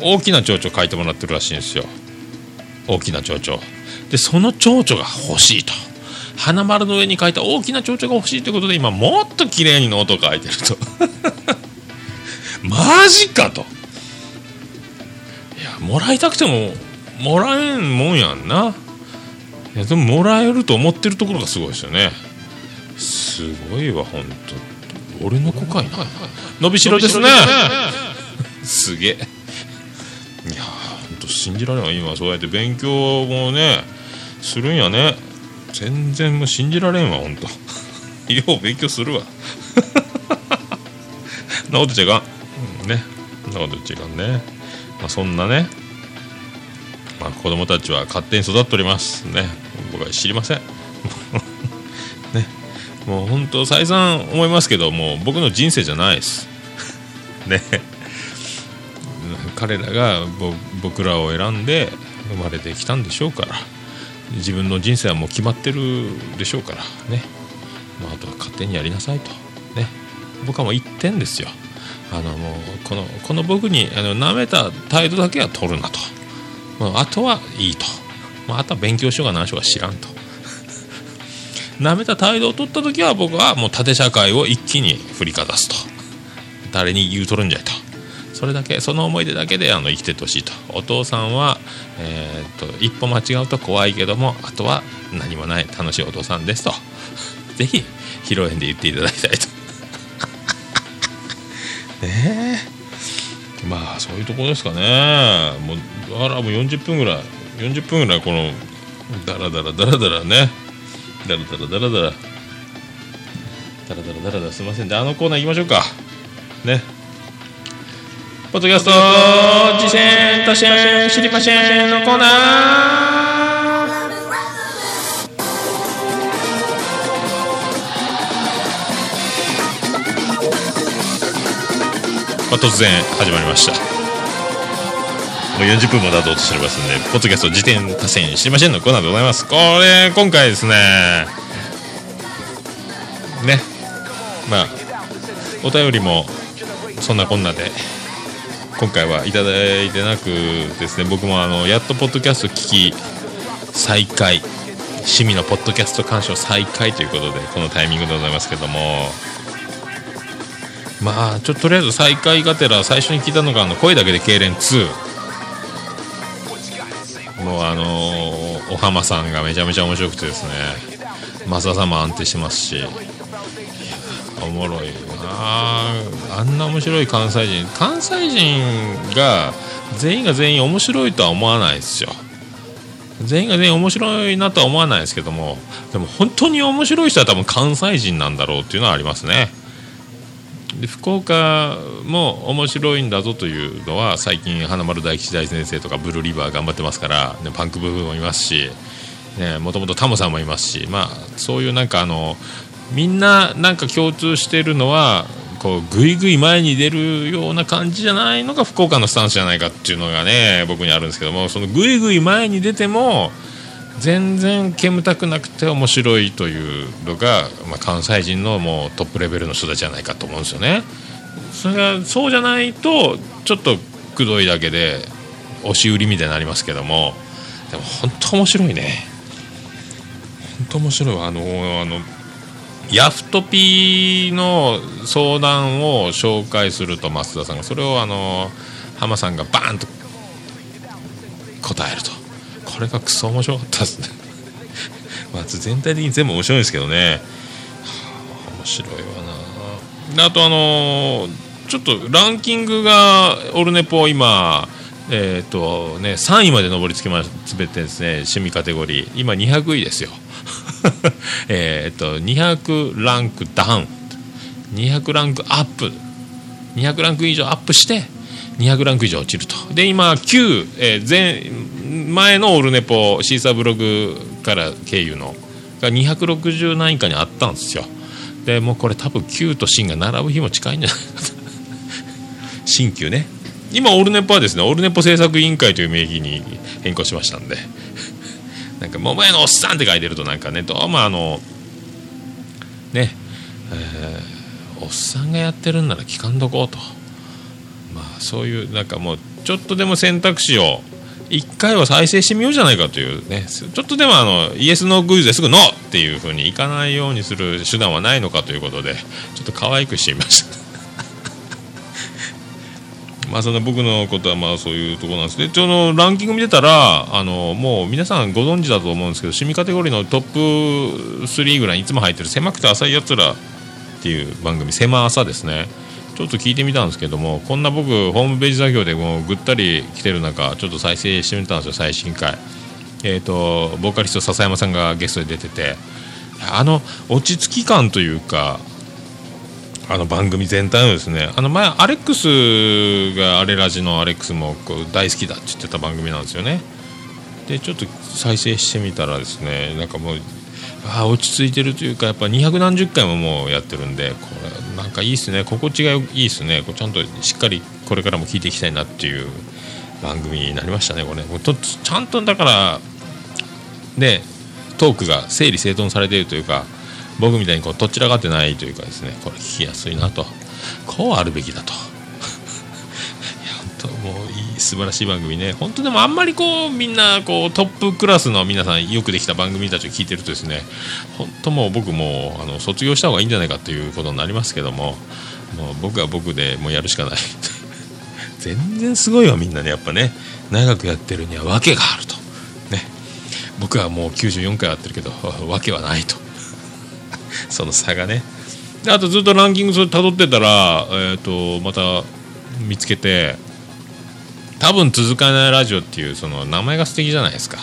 [SPEAKER 1] 大きな蝶々を書いてもらってるらしいんですよ。大きな蝶々でその蝶々が欲しいと。花丸の上に書いた大きな蝶々が欲しいということで今もっと綺麗にノートを書いてると。マジかと。いやもらいたくてももらえんもんやんな。いやでももらえると思ってるところがすごいですよね。すごいわ本当俺の子かいな。伸びしろですね。すげえ。いや本当信じられんわ。今そうやって勉強もねするんやね。全然もう信じられんわ本当よう勉強するわ。なことちゃいかんうん。ね。そんなこと違うね、まあ、そんなね、まあ、子供たちは勝手に育っております。ね。僕は知りません。[laughs] ね。もう本当再三思いますけどもう僕の人生じゃないです。[laughs] ね。彼らが僕らを選んで生まれてきたんでしょうから。自分の人生はもう決まってるでしょうから。ね、まあ、あとは勝手にやりなさいと。ね。僕はもう一点ですよ。あのもうこのこの僕にあの舐めた態度だけは取るなと。もうあとはいいと、まあ、あとは勉強しようが何しようが知らんと。[laughs] 舐めた態度を取った時は僕はもう縦社会を一気に振りかざすと。誰に言うとるんじゃいと。それだけその思い出だけであの生きててほしいと。お父さんは、えーっと一歩間違うと怖いけどもあとは何もない楽しいお父さんですと。[laughs] ぜひ披露宴で言っていただきたいと。ねまあそういうところですかね。もうあらもう40分ぐらい。40分ぐらいこのダラダラダラダラね。ダラダラダラダラ。ダラダラダラダラ。すいません。であのコーナー行きましょうか。ね。ポッドキャスト次戦他戦知りませんのコーナー。突然始まりました。もう40分も経とうとしておりますんでポッドキャスト時点多戦知りませんのコーナーでございます。これ今回ですねね。まあお便りもそんなこんなで今回はいただいてなくですね。僕もあのやっとポッドキャスト聞き再開。趣味のポッドキャスト鑑賞再開ということでこのタイミングでございますけども。まあちょっととりあえず再開がてら最初に聞いたのがあの声だけで痙攣2もうあのー、お浜さんがめちゃめちゃ面白くてですね。増田さんも安定してますし。おもろいなあんな面白い関西人。関西人が全員が全員面白いとは思わないですよ。全員が全員面白いなとは思わないですけども。でも本当に面白い人は多分関西人なんだろうっていうのはありますね。で福岡も面白いんだぞというのは最近花丸大吉大先生とかブルーリバー頑張ってますから、ね、パンクブームもいますしもともとタモさんもいますし、まあ、そういうなんかあのみんななんか共通してるのはこうぐいぐい前に出るような感じじゃないのが福岡のスタンスじゃないかっていうのがね僕にあるんですけどもそのぐいぐい前に出ても全然煙たくなくて面白いというのが、まあ、関西人のもうトップレベルの人たちじゃないかと思うんですよね。それがそうじゃないとちょっとくどいだけで押し売りみたいになりますけども。でも本当面白いね。本当面白いあのあのヤフトピーの相談を紹介すると増田さんがそれをあの浜さんがバーンと答えると。れがクソ面白かったですね。[laughs] まあ全体的に全部面白いんですけどね、はあ、面白いわな。あとあのちょっとランキングがオルネポ今えっ、ー、とね3位まで上り詰めてですね。趣味カテゴリー。今200位ですよ。[laughs] えっと200ランクダウン。200ランクアップ。200ランク以上アップして200ランク以上落ちると。で今9、えー、前前のオルネポシーサーブログから経由のが260何位下にあったんですよ。でもうこれ多分9と新が並ぶ日も近いんじゃないかと。[laughs] 新旧ね。今オルネポはですねオルネポ制作委員会という名義に変更しましたんで。なんか「桃屋のおっさん」って書いてるとなんかねどうもあのねえー、おっさんがやってるんなら聞かんとこうと。まあそういうなんかもうちょっとでも選択肢を1回は再生してみようじゃないかというね。ちょっとでもあのイエス・ノー・グイズですぐ「ノー!」っていうふうにいかないようにする手段はないのかということでちょっと可愛くしてみました。[laughs] まあその僕のことはまあそういうところなんですでそのランキング見てたらあのもう皆さんご存知だと思うんですけど趣味カテゴリーのトップ3ぐらいにいつも入ってる「狭くて浅いやつら」っていう番組「狭朝」ですね。ちょっと聞いてみたんですけどもこんな僕ホームページ作業でもうぐったり来てる中ちょっと再生してみたんですよ最新回。えっ、ー、とボーカリスト笹山さんがゲストで出てて。あの落ち着き感というかあの番組全体のですねあの前アレックスがアレラジのアレックスもこう大好きだって言ってた番組なんですよね。でちょっと再生してみたらですねなんかもうあ落ち着いてるというかやっぱ200何十回ももうやってるんでこれなんかいいっすね。心地がいいっすね。こうちゃんとしっかりこれからも聞いていきたいなっていう番組になりましたねこれとちゃんとだからでトークが整理整頓されているというか僕みたいにこうどちらかってないというかですねこれ聞きやすいなと。こうあるべきだと。素晴らしい番組ね。本当でもあんまりこうみんなこうトップクラスの皆さんよくできた番組たちを聞いてるとですね本当もう僕もあの卒業した方がいいんじゃないかということになりますけどももう僕は僕でもうやるしかない。[laughs] 全然すごいわみんなねやっぱね。長くやってるには訳があると。ね。僕はもう94回やってるけど [laughs] 訳はないと。[laughs] その差がね。あとずっとランキングそれ辿ってたら、えーと、また見つけて多分続かないラジオっていうその名前が素敵じゃないですか。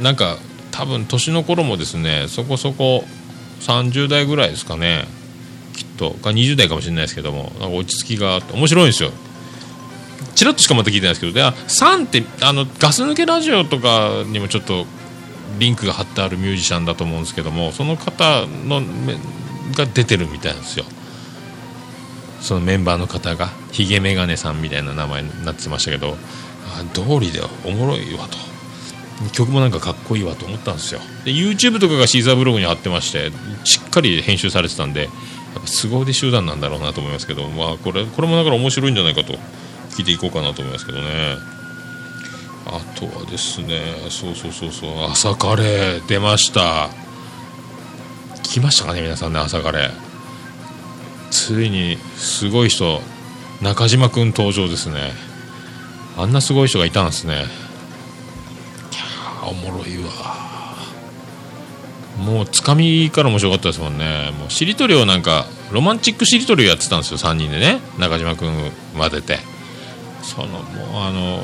[SPEAKER 1] なんか多分年の頃もですねそこそこ30代ぐらいですかね。きっと。か20代かもしれないですけどもなんか落ち着きがあって面白いんですよ。チラッとしかまた聞いてないですけど。で3ってあのガス抜けラジオとかにもちょっとリンクが貼ってあるミュージシャンだと思うんですけどもその方のが出てるみたいなんですよ。そのメンバーの方がヒゲメガネさんみたいな名前になってましたけどあ通りでおもろいわと。曲もなんかかっこいいわと思ったんですよ。で YouTube とかがシーザーブログに貼ってましてしっかり編集されてたんでやっぱ凄腕集団なんだろうなと思いますけど、まあ、これこれもだから面白いんじゃないかと聞いていこうかなと思いますけどね。あとはですねそうそうそうそう朝カレー出ました。来ましたかね皆さんね朝カレー。ついにすごい人中島君登場ですね。あんなすごい人がいたんですね。おもろいわ。もうつかみから面白かったですもんね。もうしりとりをなんかロマンチックしりとりをやってたんですよ3人でね。中島君混ぜてそのもうあの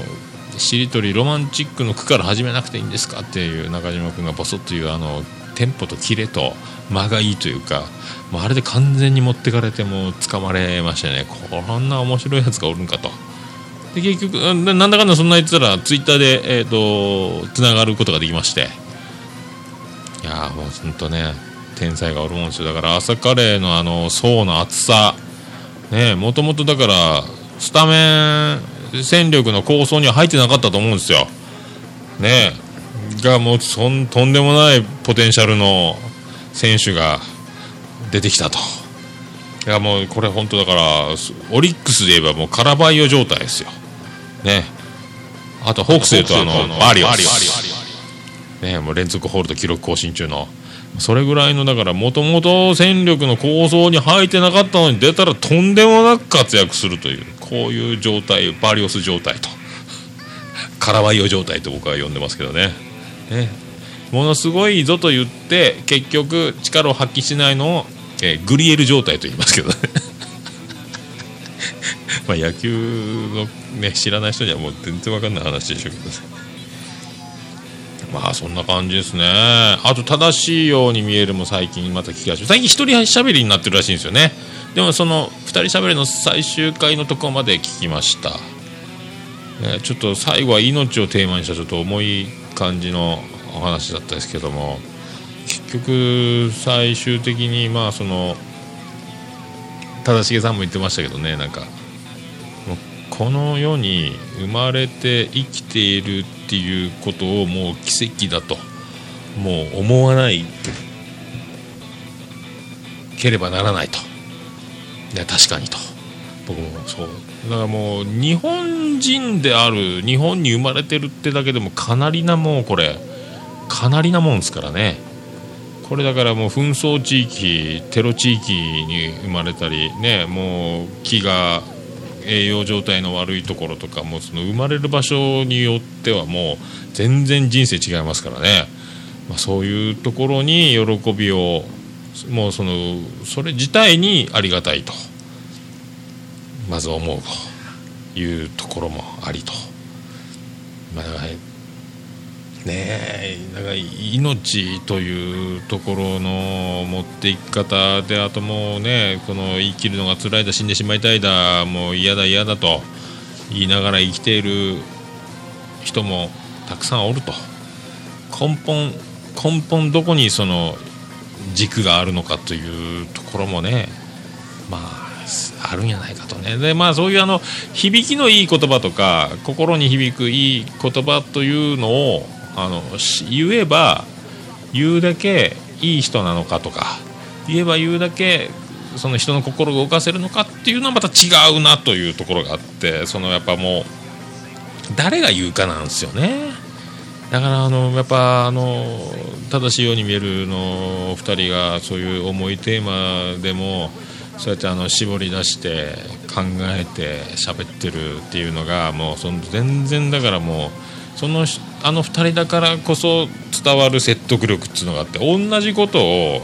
[SPEAKER 1] しりとりロマンチックの句から始めなくていいんですかっていう中島君がボソッというあのテンポとキレと間がいいというかもうあれで完全に持ってかれてもう掴まれましたね。こんな面白いやつがおるんかと。で結局なんだかんだそんな言ってたらツイッターでえっ、とつながることができまして。いやもうほんとね天才がおるもんですよ。だから朝カレーのあの層の厚さ。ねもともとだからスタメン戦力の構想には入ってなかったと思うんですよ。ね。えがもうそんとんでもないポテンシャルの選手が出てきたと。いやもうこれ本当だからオリックスで言えばもうカラバイオ状態ですよ。ね。あとホークスで言うとあのバリオス。ね、もう連続ホールド記録更新中のそれぐらいのだからもともと戦力の構想に入ってなかったのに出たらとんでもなく活躍するというこういう状態バリオス状態と。カラバイオ状態と僕は呼んでますけどねね。ものすごいぞと言って結局力を発揮しないのを、えーグリエル状態と言いますけどね。[laughs] まあ野球の、ね、知らない人にはもう全然わかんない話でしょうけどね。まあそんな感じですね。あと正しいように見えるも最近また聞き始め最近一人喋りになってるらしいんですよね。でもその二人喋りの最終回のところまで聞きました、ね、ちょっと最後は命をテーマにしたちょっと重い感じのお話だったですけども結局最終的にまあその正成さんも言ってましたけどねなんかこの世に生まれて生きているっていうことをもう奇跡だともう思わないければならないと、ね、確かにと。僕もそうだからもう日本人である日本に生まれてるってだけでもかなりなもうこれかなりなもんですからね。これだからもう紛争地域テロ地域に生まれたりねもう木が栄養状態の悪いところとかもうその生まれる場所によってはもう全然人生違いますからね、まあ、そういうところに喜びをもうそのそれ自体にありがたいと。まず思うというところもありと。まあねえだから命というところの持っていき方であともうねこの生きるのが辛いだ死んでしまいたいだもう嫌だ嫌だと言いながら生きている人もたくさんおると根本根本どこにその軸があるのかというところもねまああるんじゃないかとね。でまあそういうあの響きのいい言葉とか心に響くいい言葉というのをあの言えば言うだけいい人なのかとか言えば言うだけその人の心を動かせるのかっていうのはまた違うなというところがあってそのやっぱもう誰が言うかなんですよね。だからあのやっぱあの正しいように見えるの2人がそういう重いテーマでもそうやってあの絞り出して考えて喋ってるっていうのがもうその全然だからもうそのあの2人だからこそ伝わる説得力っていうのがあって同じことを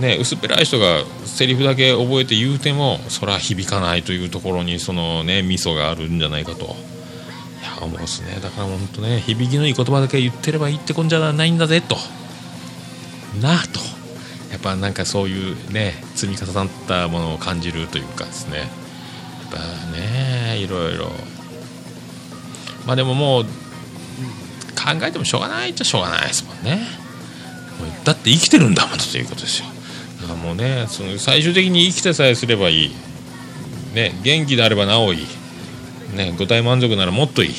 [SPEAKER 1] ね、薄っぺらい人がセリフだけ覚えて言うてもそれは響かないというところにそのね味噌があるんじゃないかと。いや思うですね。だから本当ね響きのいい言葉だけ言ってればいいってこんじゃないんだぜと。なあと。ぱなんかそういうね積み重なったものを感じるというかですね。やっぱねいろいろ。まあでももう考えてもしょうがないっちゃしょうがないですもんね。だって生きてるんだもんということですよ。だからもうねその最終的に生きてさえすればいい、ね、元気であればなおいい、ね、五体満足ならもっといい、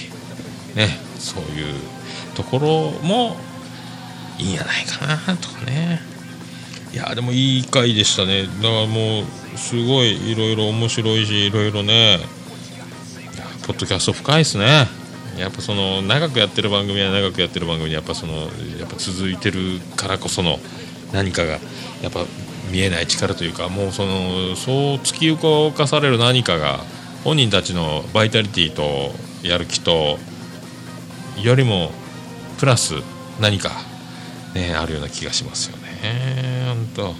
[SPEAKER 1] ね、そういうところもいいんじゃないかなとかね。いやでもいい回でしたね。だからもうすごいいろいろ面白いしいろいろね。ポッドキャスト深いですね。やっぱその長くやってる番組は長くやってる番組にやっぱそのやっぱ続いてるからこその何かがやっぱ見えない力というかもうそのそう突き動かされる何かが本人たちのバイタリティとやる気とよりもプラス何かねあるような気がしますよね。本当。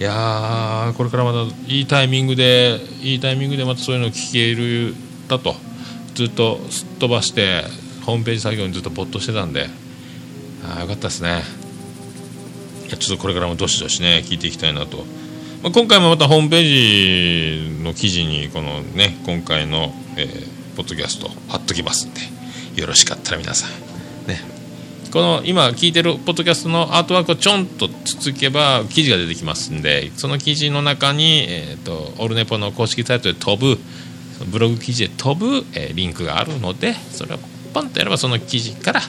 [SPEAKER 1] いやこれからまたいいタイミングでいいタイミングでまたそういうのを聞けるだと。ずっとすっ飛ばしてホームページ作業にずっと没頭してたんで。ああよかったですね。いやちょっとこれからもどしどしね聞いていきたいなと、まあ、今回もまたホームページの記事にこのね今回の、えー、ポッドキャスト貼っときますんでよろしかったら皆さんねこの今聞いてるポッドキャストのアートワークをちょんとつつけば記事が出てきますんでその記事の中に、えーと、オルネポの公式サイトで飛ぶブログ記事で飛ぶ、えー、リンクがあるのでそれをポンとやればその記事から、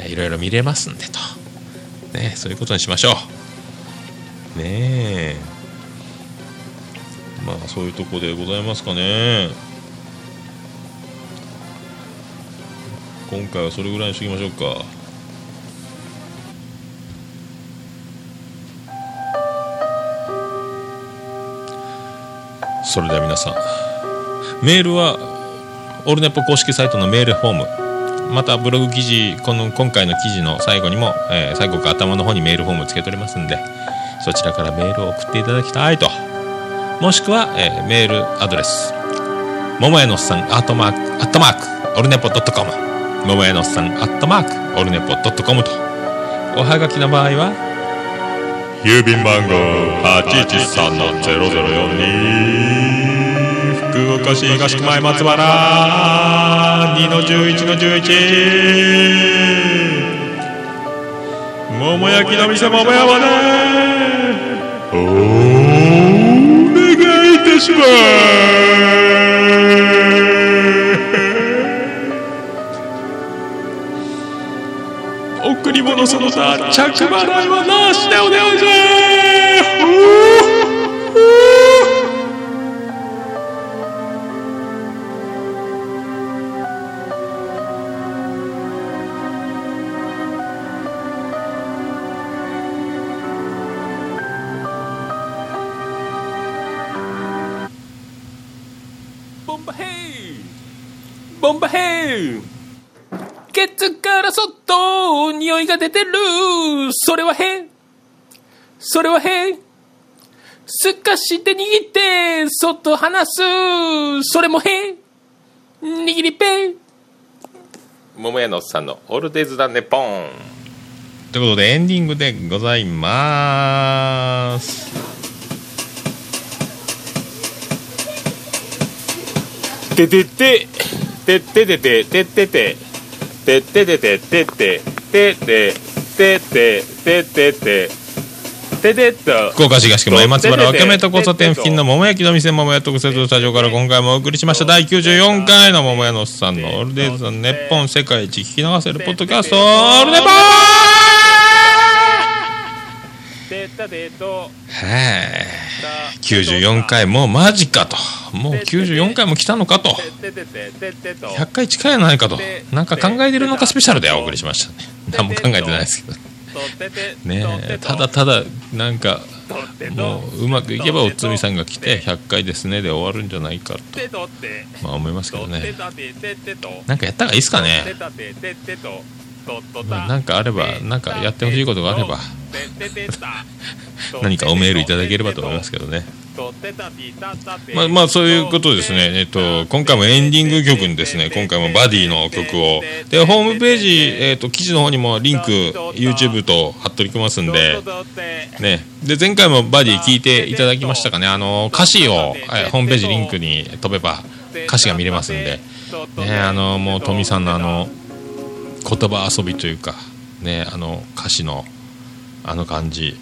[SPEAKER 1] えー、いろいろ見れますんでと、ね、そういうことにしましょう。ねえ。まあそういうとこでございますかね。今回はそれぐらいにしときましょうか。それでは皆さんメールはオルネポ公式サイトのメールフォームまたブログ記事この今回の記事の最後にも、えー、最後か頭の方にメールフォームつけておりますんでそちらからメールを送っていただきたいともしくは、えー、メールアドレスももやのさんアットマークアットマークオルネポドットコムももやのさんアットマークオルネポドットコムとおはがきの場合は郵便番号813-0042福岡市東区前松原2の11の11桃焼きの店桃山でお願いいたします。贈り物その他着払いはなしでお願いし
[SPEAKER 2] ボンバヘイボンバヘイケツからそっと匂いが出てる。それは変。それは変。すかして握ってそっと離す。それも変。握りペン桃屋のおっさんのオールデイズだねポン。
[SPEAKER 1] ということでエンディングでございます。
[SPEAKER 2] ててて。てててて。ててててててててててててててててて
[SPEAKER 1] 福岡市東区前松原分け目と交差点付近の桃焼きの店桃屋特設スタジオから今回もお送りしました。第94回の桃屋のおっさんのオールデイズの日本世界一聞き流せるポッドキャストオールネポ
[SPEAKER 2] てたてと
[SPEAKER 1] はい94回もうマジかと。もう94回も来たのかと。
[SPEAKER 2] てててててと
[SPEAKER 1] 100回近いやないかと。なんか考えてるのかスペシャルでお送りしましたね。何も考えてないですけど。ねえただただなんかもううまくいけばおつみさんが来て100回ですねで終わるんじゃないかと。まあ思いますけどね。なんかやった方がいいですかね。まあなんかあればなんかやってほしいことがあれば。[laughs] 何かおメールいただければと思いますけどね。[laughs] まあまあそういうことですね、えっと、今回もエンディング曲にですね。今回もバディの曲を。でホームページ、えっと、記事の方にもリンク YouTube と貼っておきますんで,、ね、で前回もバディ聞いていただきましたかね。あの歌詞を、はいホームページリンクに飛べば歌詞が見れますんで、ね、あのもうトミさんのあの言葉遊びというか、ね、あの歌詞のあの感じ。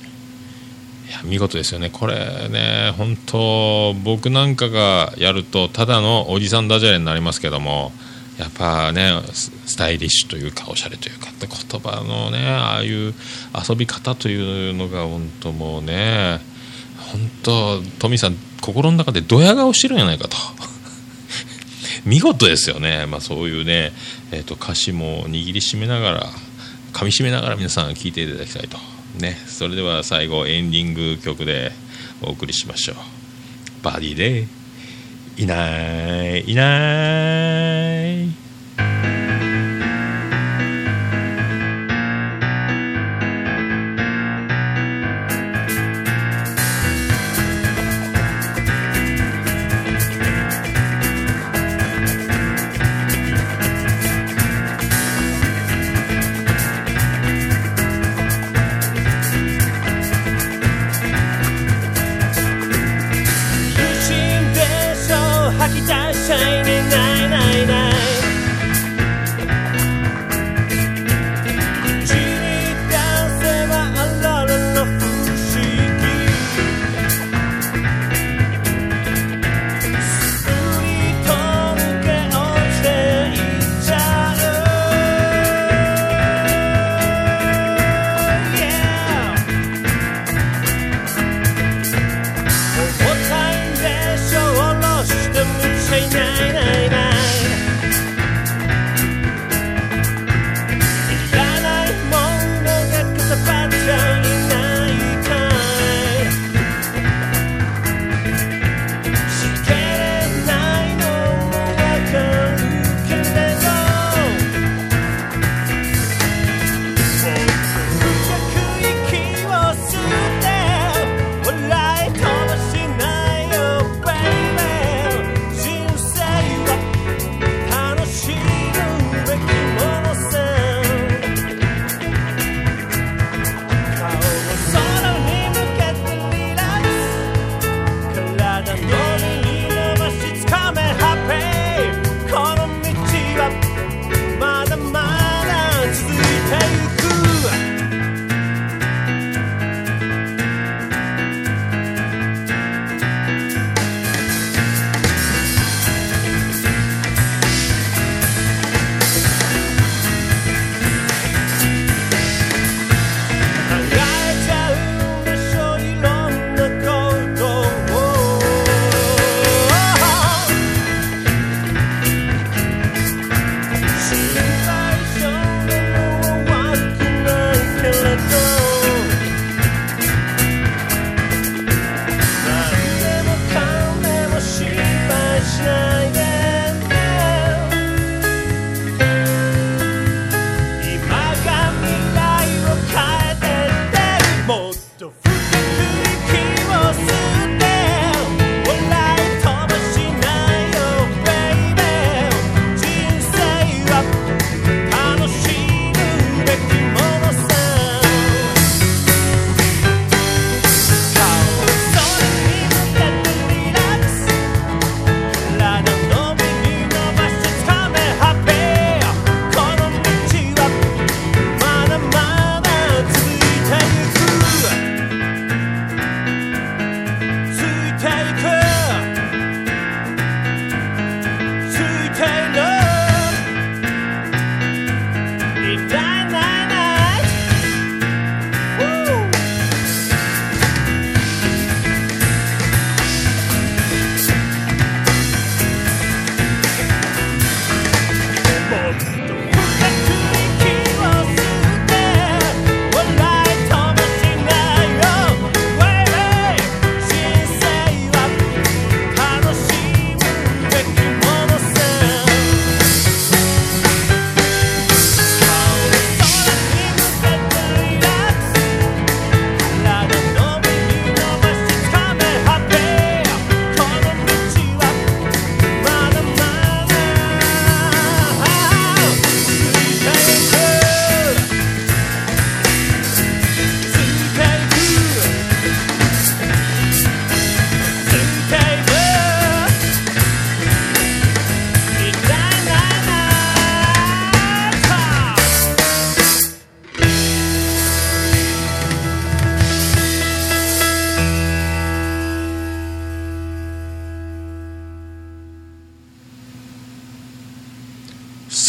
[SPEAKER 1] 見事ですよね。これね本当僕なんかがやるとただのおじさんダジャレになりますけどもやっぱねスタイリッシュというかおしゃれというかって言葉のねああいう遊び方というのが本当もうね本当トミーさん心の中でドヤ顔してるんじゃないかと。[laughs]
[SPEAKER 2] 見事ですよね。まあそういうねえーと、歌詞も握りしめながら噛みしめながら皆さん聴いていただきたいと、ね、それでは最後エンディング曲でお送りしましょう。バディでいないいない。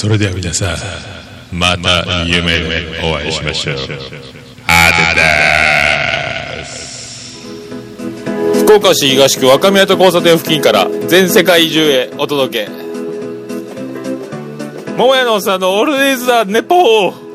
[SPEAKER 2] それでは皆さんまた夢でお会いしましょう。あてです
[SPEAKER 1] 福岡市東区若宮と交差点付近から全世界中へお届け。桃屋のおっさんのオールディーズ・ザ・ネポー。